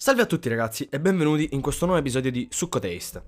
Salve a tutti ragazzi e benvenuti in questo nuovo episodio di Succo Taste.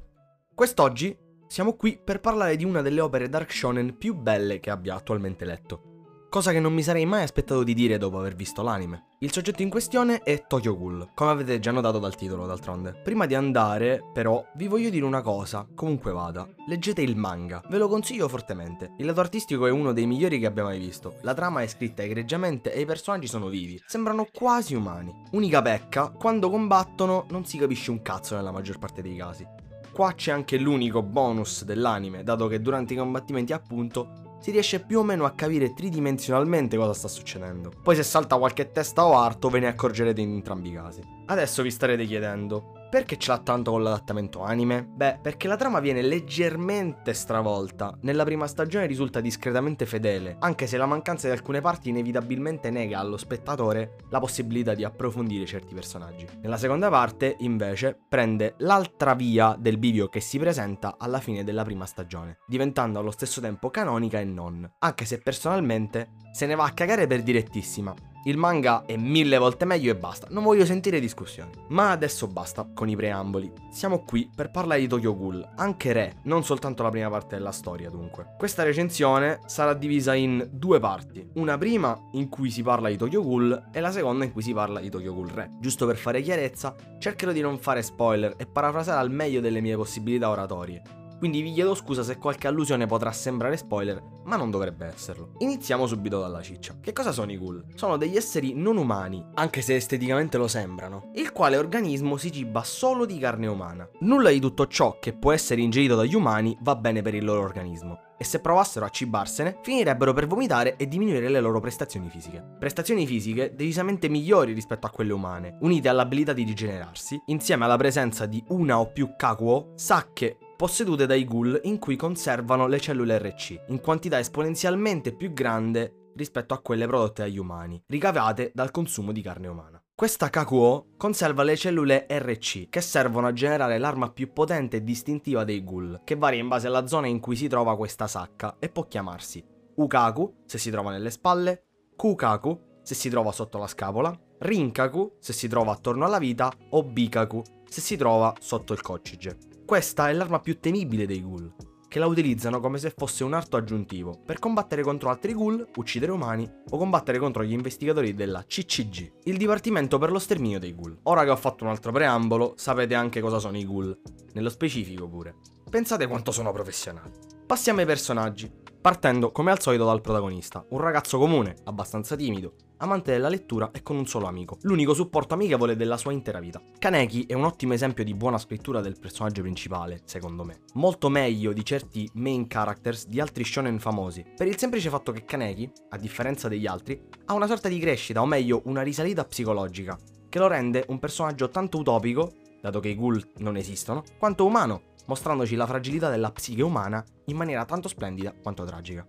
Quest'oggi siamo qui per parlare di una delle opere Dark Shonen più belle che abbia attualmente letto. Cosa che non mi sarei mai aspettato di dire dopo aver visto l'anime. Il soggetto in questione è Tokyo Ghoul, come avete già notato dal titolo d'altronde. Prima di andare, però, vi voglio dire una cosa, comunque vada. Leggete il manga, ve lo consiglio fortemente. Il lato artistico è uno dei migliori che abbia mai visto. La trama è scritta egregiamente e i personaggi sono vivi. Sembrano quasi umani. Unica pecca, quando combattono non si capisce un cazzo nella maggior parte dei casi. Qua c'è anche l'unico bonus dell'anime, dato che durante i combattimenti appunto si riesce più o meno a capire tridimensionalmente cosa sta succedendo. Poi se salta qualche testa o arto ve ne accorgerete in entrambi i casi. Adesso vi starete chiedendo, perché ce l'ha tanto con l'adattamento anime? Beh, perché la trama viene leggermente stravolta. Nella prima stagione risulta discretamente fedele, anche se la mancanza di alcune parti inevitabilmente nega allo spettatore la possibilità di approfondire certi personaggi. Nella seconda parte, invece, prende l'altra via del bivio che si presenta alla fine della prima stagione, diventando allo stesso tempo canonica e non. Anche se personalmente se ne va a cagare per direttissima, il manga è mille volte meglio e basta, non voglio sentire discussioni. Ma adesso basta con i preamboli. Siamo qui per parlare di Tokyo Ghoul, anche Re, non soltanto la prima parte della storia dunque. Questa recensione sarà divisa in due parti. Una prima in cui si parla di Tokyo Ghoul e la seconda in cui si parla di Tokyo Ghoul Re. Giusto per fare chiarezza, cercherò di non fare spoiler e parafrasare al meglio delle mie possibilità oratorie quindi vi chiedo scusa se qualche allusione potrà sembrare spoiler, ma non dovrebbe esserlo. Iniziamo subito dalla ciccia. Che cosa sono i ghoul? Sono degli esseri non umani, anche se esteticamente lo sembrano, il quale organismo si ciba solo di carne umana. Nulla di tutto ciò che può essere ingerito dagli umani va bene per il loro organismo e se provassero a cibarsene, finirebbero per vomitare e diminuire le loro prestazioni fisiche. Prestazioni fisiche decisamente migliori rispetto a quelle umane, unite all'abilità di rigenerarsi, insieme alla presenza di una o più kakuo, sacche possedute dai ghoul in cui conservano le cellule RC, in quantità esponenzialmente più grande rispetto a quelle prodotte dagli umani, ricavate dal consumo di carne umana. Questa Kakuo conserva le cellule RC, che servono a generare l'arma più potente e distintiva dei ghoul, che varia in base alla zona in cui si trova questa sacca e può chiamarsi Ukaku, se si trova nelle spalle, Kukaku, se si trova sotto la scapola, Rinkaku, se si trova attorno alla vita, o Bikaku, se si trova sotto il coccige. Questa è l'arma più temibile dei ghoul, che la utilizzano come se fosse un arto aggiuntivo per combattere contro altri ghoul, uccidere umani o combattere contro gli investigatori della CCG, il Dipartimento per lo sterminio dei ghoul. Ora che ho fatto un altro preambolo, sapete anche cosa sono i ghoul, nello specifico pure. Pensate quanto sono professionali. Passiamo ai personaggi, partendo come al solito dal protagonista, un ragazzo comune, abbastanza timido, amante della lettura e con un solo amico, l'unico supporto amichevole della sua intera vita. Kaneki è un ottimo esempio di buona scrittura del personaggio principale, secondo me. Molto meglio di certi main characters di altri shonen famosi, per il semplice fatto che Kaneki, a differenza degli altri, ha una sorta di crescita, o meglio una risalita psicologica, che lo rende un personaggio tanto utopico, dato che i ghoul non esistono, quanto umano, mostrandoci la fragilità della psiche umana in maniera tanto splendida quanto tragica.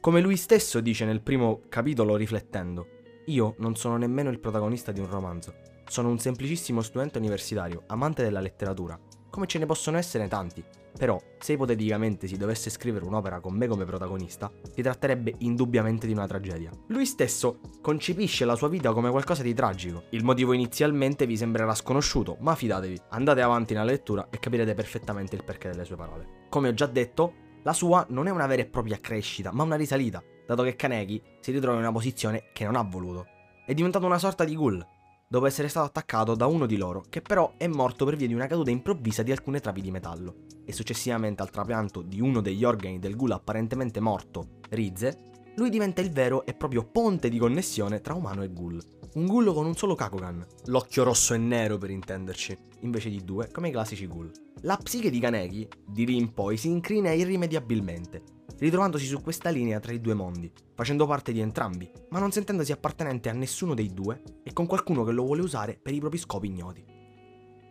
Come lui stesso dice nel primo capitolo riflettendo, io non sono nemmeno il protagonista di un romanzo. Sono un semplicissimo studente universitario, amante della letteratura, come ce ne possono essere tanti. Però, se ipoteticamente si dovesse scrivere un'opera con me come protagonista, si tratterebbe indubbiamente di una tragedia. Lui stesso concepisce la sua vita come qualcosa di tragico. Il motivo inizialmente vi sembrerà sconosciuto, ma fidatevi, andate avanti nella lettura e capirete perfettamente il perché delle sue parole. Come ho già detto, la sua non è una vera e propria crescita, ma una risalita dato che Kaneki si ritrova in una posizione che non ha voluto. È diventato una sorta di ghoul, dopo essere stato attaccato da uno di loro, che però è morto per via di una caduta improvvisa di alcune travi di metallo, e successivamente al trapianto di uno degli organi del ghoul apparentemente morto, Rize, lui diventa il vero e proprio ponte di connessione tra umano e ghoul. Un ghoul con un solo Kakogan, l'occhio rosso e nero per intenderci, invece di due come i classici ghoul. La psiche di Kaneki, di lì in poi, si incrina irrimediabilmente, ritrovandosi su questa linea tra i due mondi, facendo parte di entrambi, ma non sentendosi appartenente a nessuno dei due e con qualcuno che lo vuole usare per i propri scopi ignoti.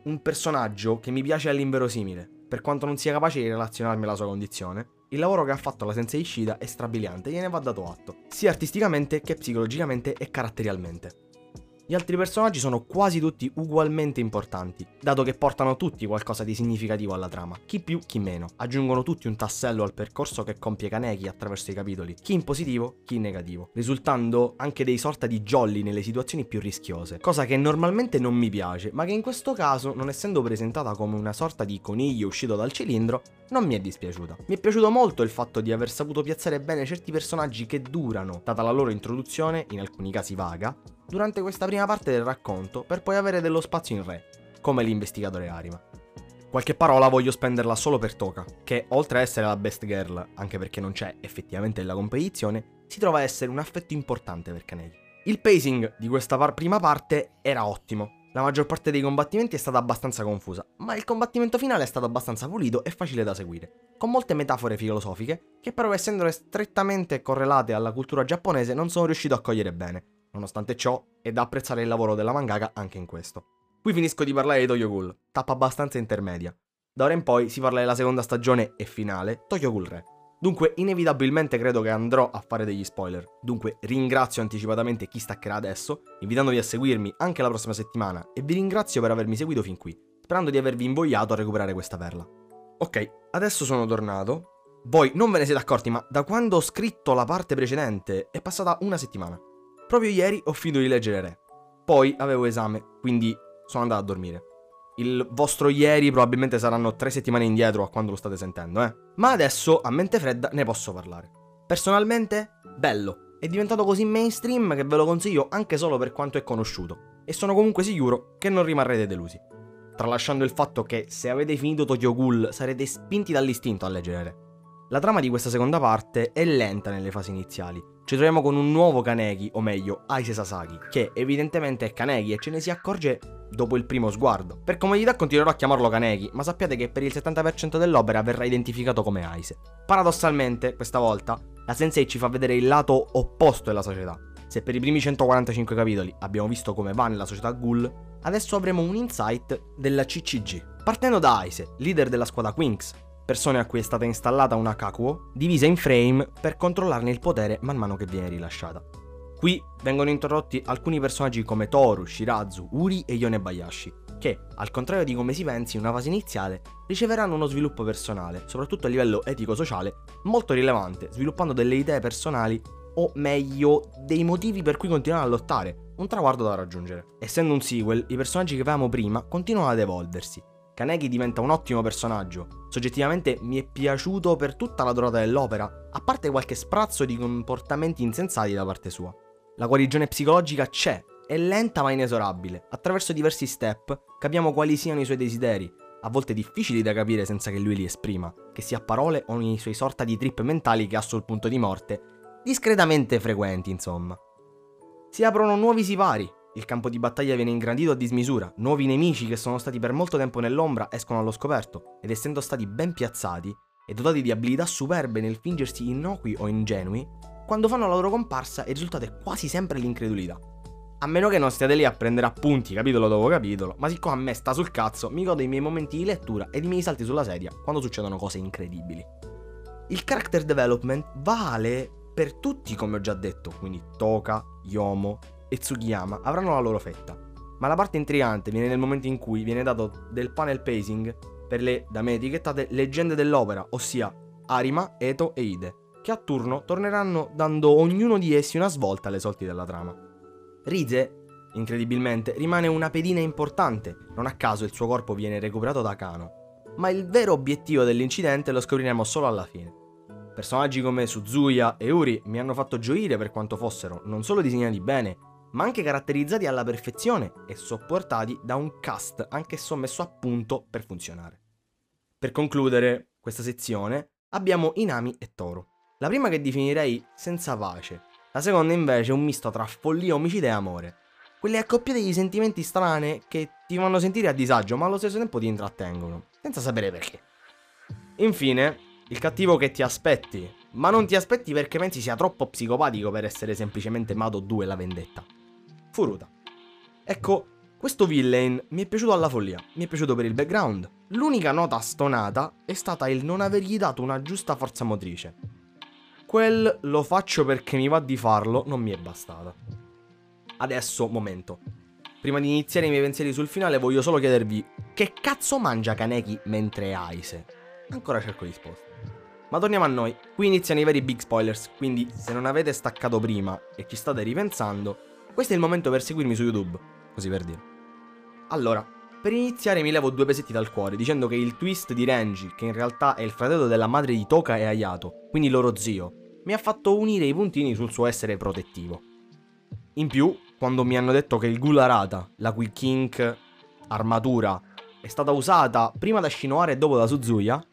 Un personaggio che mi piace all'inverosimile, per quanto non sia capace di relazionarmi alla sua condizione, il lavoro che ha fatto la Sensei Ishida è strabiliante, gliene va dato atto, sia artisticamente che psicologicamente e caratterialmente. Gli altri personaggi sono quasi tutti ugualmente importanti, dato che portano tutti qualcosa di significativo alla trama, chi più chi meno, aggiungono tutti un tassello al percorso che compie Kaneki attraverso i capitoli, chi in positivo, chi in negativo, risultando anche dei sorta di jolly nelle situazioni più rischiose, cosa che normalmente non mi piace, ma che in questo caso, non essendo presentata come una sorta di coniglio uscito dal cilindro, non mi è dispiaciuta. Mi è piaciuto molto il fatto di aver saputo piazzare bene certi personaggi che durano, data la loro introduzione, in alcuni casi vaga, durante questa prima parte del racconto per poi avere dello spazio in re, come l'investigatore Arima. Qualche parola voglio spenderla solo per Toka, che oltre a essere la best girl, anche perché non c'è effettivamente nella competizione, si trova a essere un affetto importante per Kaneki. Il pacing di questa par prima parte era ottimo, la maggior parte dei combattimenti è stata abbastanza confusa, ma il combattimento finale è stato abbastanza pulito e facile da seguire, con molte metafore filosofiche che però essendo strettamente correlate alla cultura giapponese non sono riuscito a cogliere bene, Nonostante ciò, è da apprezzare il lavoro della mangaka anche in questo. Qui finisco di parlare di Tokyo Ghoul, tappa abbastanza intermedia. Da ora in poi si parla della seconda stagione e finale, Tokyo Ghoul Re. Dunque, inevitabilmente credo che andrò a fare degli spoiler. Dunque, ringrazio anticipatamente chi staccherà adesso, invitandovi a seguirmi anche la prossima settimana e vi ringrazio per avermi seguito fin qui, sperando di avervi invogliato a recuperare questa perla. Ok, adesso sono tornato. Voi non ve ne siete accorti, ma da quando ho scritto la parte precedente è passata una settimana. Proprio ieri ho finito di leggere Re. Poi avevo esame, quindi sono andato a dormire. Il vostro ieri probabilmente saranno tre settimane indietro a quando lo state sentendo, eh. Ma adesso, a mente fredda, ne posso parlare. Personalmente, bello. È diventato così mainstream che ve lo consiglio anche solo per quanto è conosciuto. E sono comunque sicuro che non rimarrete delusi. Tralasciando il fatto che se avete finito Tokyo Ghoul sarete spinti dall'istinto a leggere Re. La trama di questa seconda parte è lenta nelle fasi iniziali, ci troviamo con un nuovo Kaneki, o meglio, Aise Sasaki, che evidentemente è Kaneki e ce ne si accorge dopo il primo sguardo. Per comodità continuerò a chiamarlo Kaneki, ma sappiate che per il 70% dell'opera verrà identificato come Aise. Paradossalmente, questa volta, la Sensei ci fa vedere il lato opposto della società. Se per i primi 145 capitoli abbiamo visto come va nella società Ghoul, adesso avremo un insight della CCG. Partendo da Aise, leader della squadra Quinks, persone a cui è stata installata una Kakuo, divisa in frame per controllarne il potere man mano che viene rilasciata. Qui vengono introdotti alcuni personaggi come Toru, Shirazu, Uri e Yonebayashi, che, al contrario di come si pensi in una fase iniziale, riceveranno uno sviluppo personale, soprattutto a livello etico-sociale, molto rilevante, sviluppando delle idee personali o meglio dei motivi per cui continuano a lottare, un traguardo da raggiungere. Essendo un sequel, i personaggi che avevamo prima continuano ad evolversi, Kaneki diventa un ottimo personaggio. Soggettivamente mi è piaciuto per tutta la durata dell'opera, a parte qualche sprazzo di comportamenti insensati da parte sua. La guarigione psicologica c'è, è lenta ma inesorabile. Attraverso diversi step capiamo quali siano i suoi desideri, a volte difficili da capire senza che lui li esprima, che sia a parole o nei suoi sorta di trip mentali che ha sul punto di morte, discretamente frequenti insomma. Si aprono nuovi sipari, il campo di battaglia viene ingrandito a dismisura, nuovi nemici che sono stati per molto tempo nell'ombra escono allo scoperto ed essendo stati ben piazzati e dotati di abilità superbe nel fingersi innocui o ingenui, quando fanno la loro comparsa il risultato è quasi sempre l'incredulità. A meno che non stiate lì a prendere appunti capitolo dopo capitolo, ma siccome a me sta sul cazzo, mi godo i miei momenti di lettura ed i miei salti sulla sedia quando succedono cose incredibili. Il character development vale per tutti come ho già detto, quindi Toka, Yomo, e Tsugiyama avranno la loro fetta. Ma la parte intrigante viene nel momento in cui viene dato del panel pacing per le, da me etichettate, leggende dell'opera, ossia Arima, Eto e Ide, che a turno torneranno dando ognuno di essi una svolta alle sorti della trama. Rize, incredibilmente, rimane una pedina importante, non a caso il suo corpo viene recuperato da Kano, ma il vero obiettivo dell'incidente lo scopriremo solo alla fine. Personaggi come Suzuya e Uri mi hanno fatto gioire per quanto fossero non solo disegnati bene, ma anche caratterizzati alla perfezione e sopportati da un cast anch'esso messo a punto per funzionare. Per concludere questa sezione abbiamo Inami e Toro. La prima che definirei senza pace, la seconda invece è un misto tra follia, omicidio e amore. Quelle accoppiate di sentimenti strane che ti fanno sentire a disagio ma allo stesso tempo ti intrattengono, senza sapere perché. Infine, il cattivo che ti aspetti, ma non ti aspetti perché pensi sia troppo psicopatico per essere semplicemente Mado 2 la vendetta. Furuta. Ecco, questo villain mi è piaciuto alla follia, mi è piaciuto per il background. L'unica nota stonata è stata il non avergli dato una giusta forza motrice. Quel lo faccio perché mi va di farlo non mi è bastata. adesso momento. Prima di iniziare i miei pensieri sul finale voglio solo chiedervi che cazzo mangia Kaneki mentre è Aise? Ancora cerco risposte. Ma torniamo a noi, qui iniziano i veri big spoilers, quindi se non avete staccato prima e ci state ripensando, questo è il momento per seguirmi su YouTube, così per dire. Allora, per iniziare mi levo due pesetti dal cuore dicendo che il twist di Renji, che in realtà è il fratello della madre di Toka e Ayato, quindi loro zio, mi ha fatto unire i puntini sul suo essere protettivo. In più, quando mi hanno detto che il Gularata, la cui Kink armatura, è stata usata prima da Shinohara e dopo da Suzuya,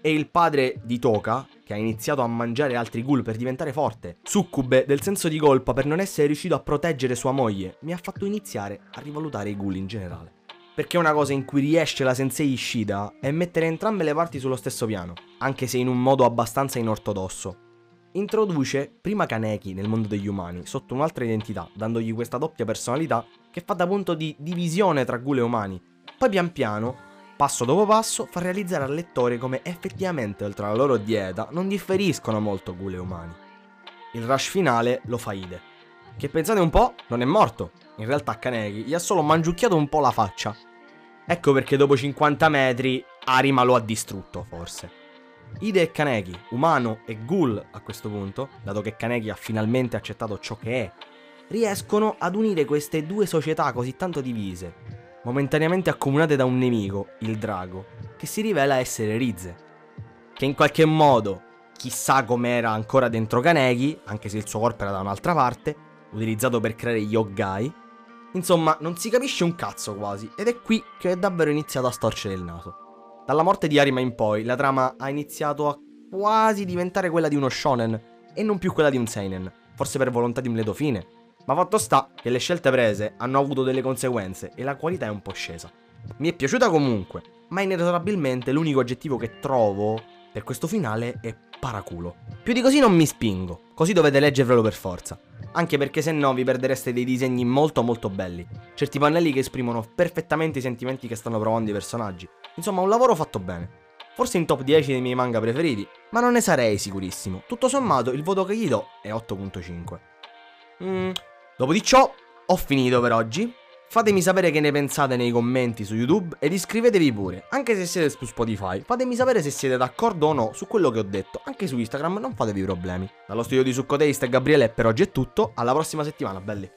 e il padre di Toka, che ha iniziato a mangiare altri ghoul per diventare forte, succube del senso di colpa per non essere riuscito a proteggere sua moglie, mi ha fatto iniziare a rivalutare i ghoul in generale. Perché una cosa in cui riesce la sensei Ishida è mettere entrambe le parti sullo stesso piano, anche se in un modo abbastanza inortodosso. Introduce prima Kaneki nel mondo degli umani, sotto un'altra identità, dandogli questa doppia personalità che fa da punto di divisione tra ghoul e umani. Poi pian piano passo dopo passo, fa realizzare al lettore come effettivamente oltre alla loro dieta non differiscono molto ghoul e umani. Il rush finale lo fa Ide, che pensate un po' non è morto, in realtà Kaneki gli ha solo mangiucchiato un po' la faccia. Ecco perché dopo 50 metri Arima lo ha distrutto forse. Ide e Kaneki, umano e ghoul a questo punto, dato che Kaneki ha finalmente accettato ciò che è, riescono ad unire queste due società così tanto divise, momentaneamente accomunate da un nemico, il drago, che si rivela essere Rize. Che in qualche modo, chissà com'era ancora dentro Kaneki, anche se il suo corpo era da un'altra parte, utilizzato per creare gli Yogai. Insomma, non si capisce un cazzo quasi, ed è qui che è davvero iniziato a storcere il naso. Dalla morte di Arima in poi, la trama ha iniziato a quasi diventare quella di uno shonen, e non più quella di un seinen, forse per volontà di un lieto fine, ma fatto sta che le scelte prese hanno avuto delle conseguenze e la qualità è un po' scesa. Mi è piaciuta comunque, ma inesorabilmente l'unico aggettivo che trovo per questo finale è paraculo. Più di così non mi spingo, così dovete leggervelo per forza. Anche perché se no vi perdereste dei disegni molto molto belli. Certi pannelli che esprimono perfettamente i sentimenti che stanno provando i personaggi. Insomma, un lavoro fatto bene. Forse in top 10 dei miei manga preferiti, ma non ne sarei sicurissimo. Tutto sommato, il voto che gli do è 8.5. Mmm, Dopo di ciò, ho finito per oggi. Fatemi sapere che ne pensate nei commenti su YouTube ed iscrivetevi pure, anche se siete su Spotify. Fatemi sapere se siete d'accordo o no su quello che ho detto, anche su Instagram non fatevi problemi. Dallo studio di Succotaste e Gabriele per oggi è tutto, alla prossima settimana, belli.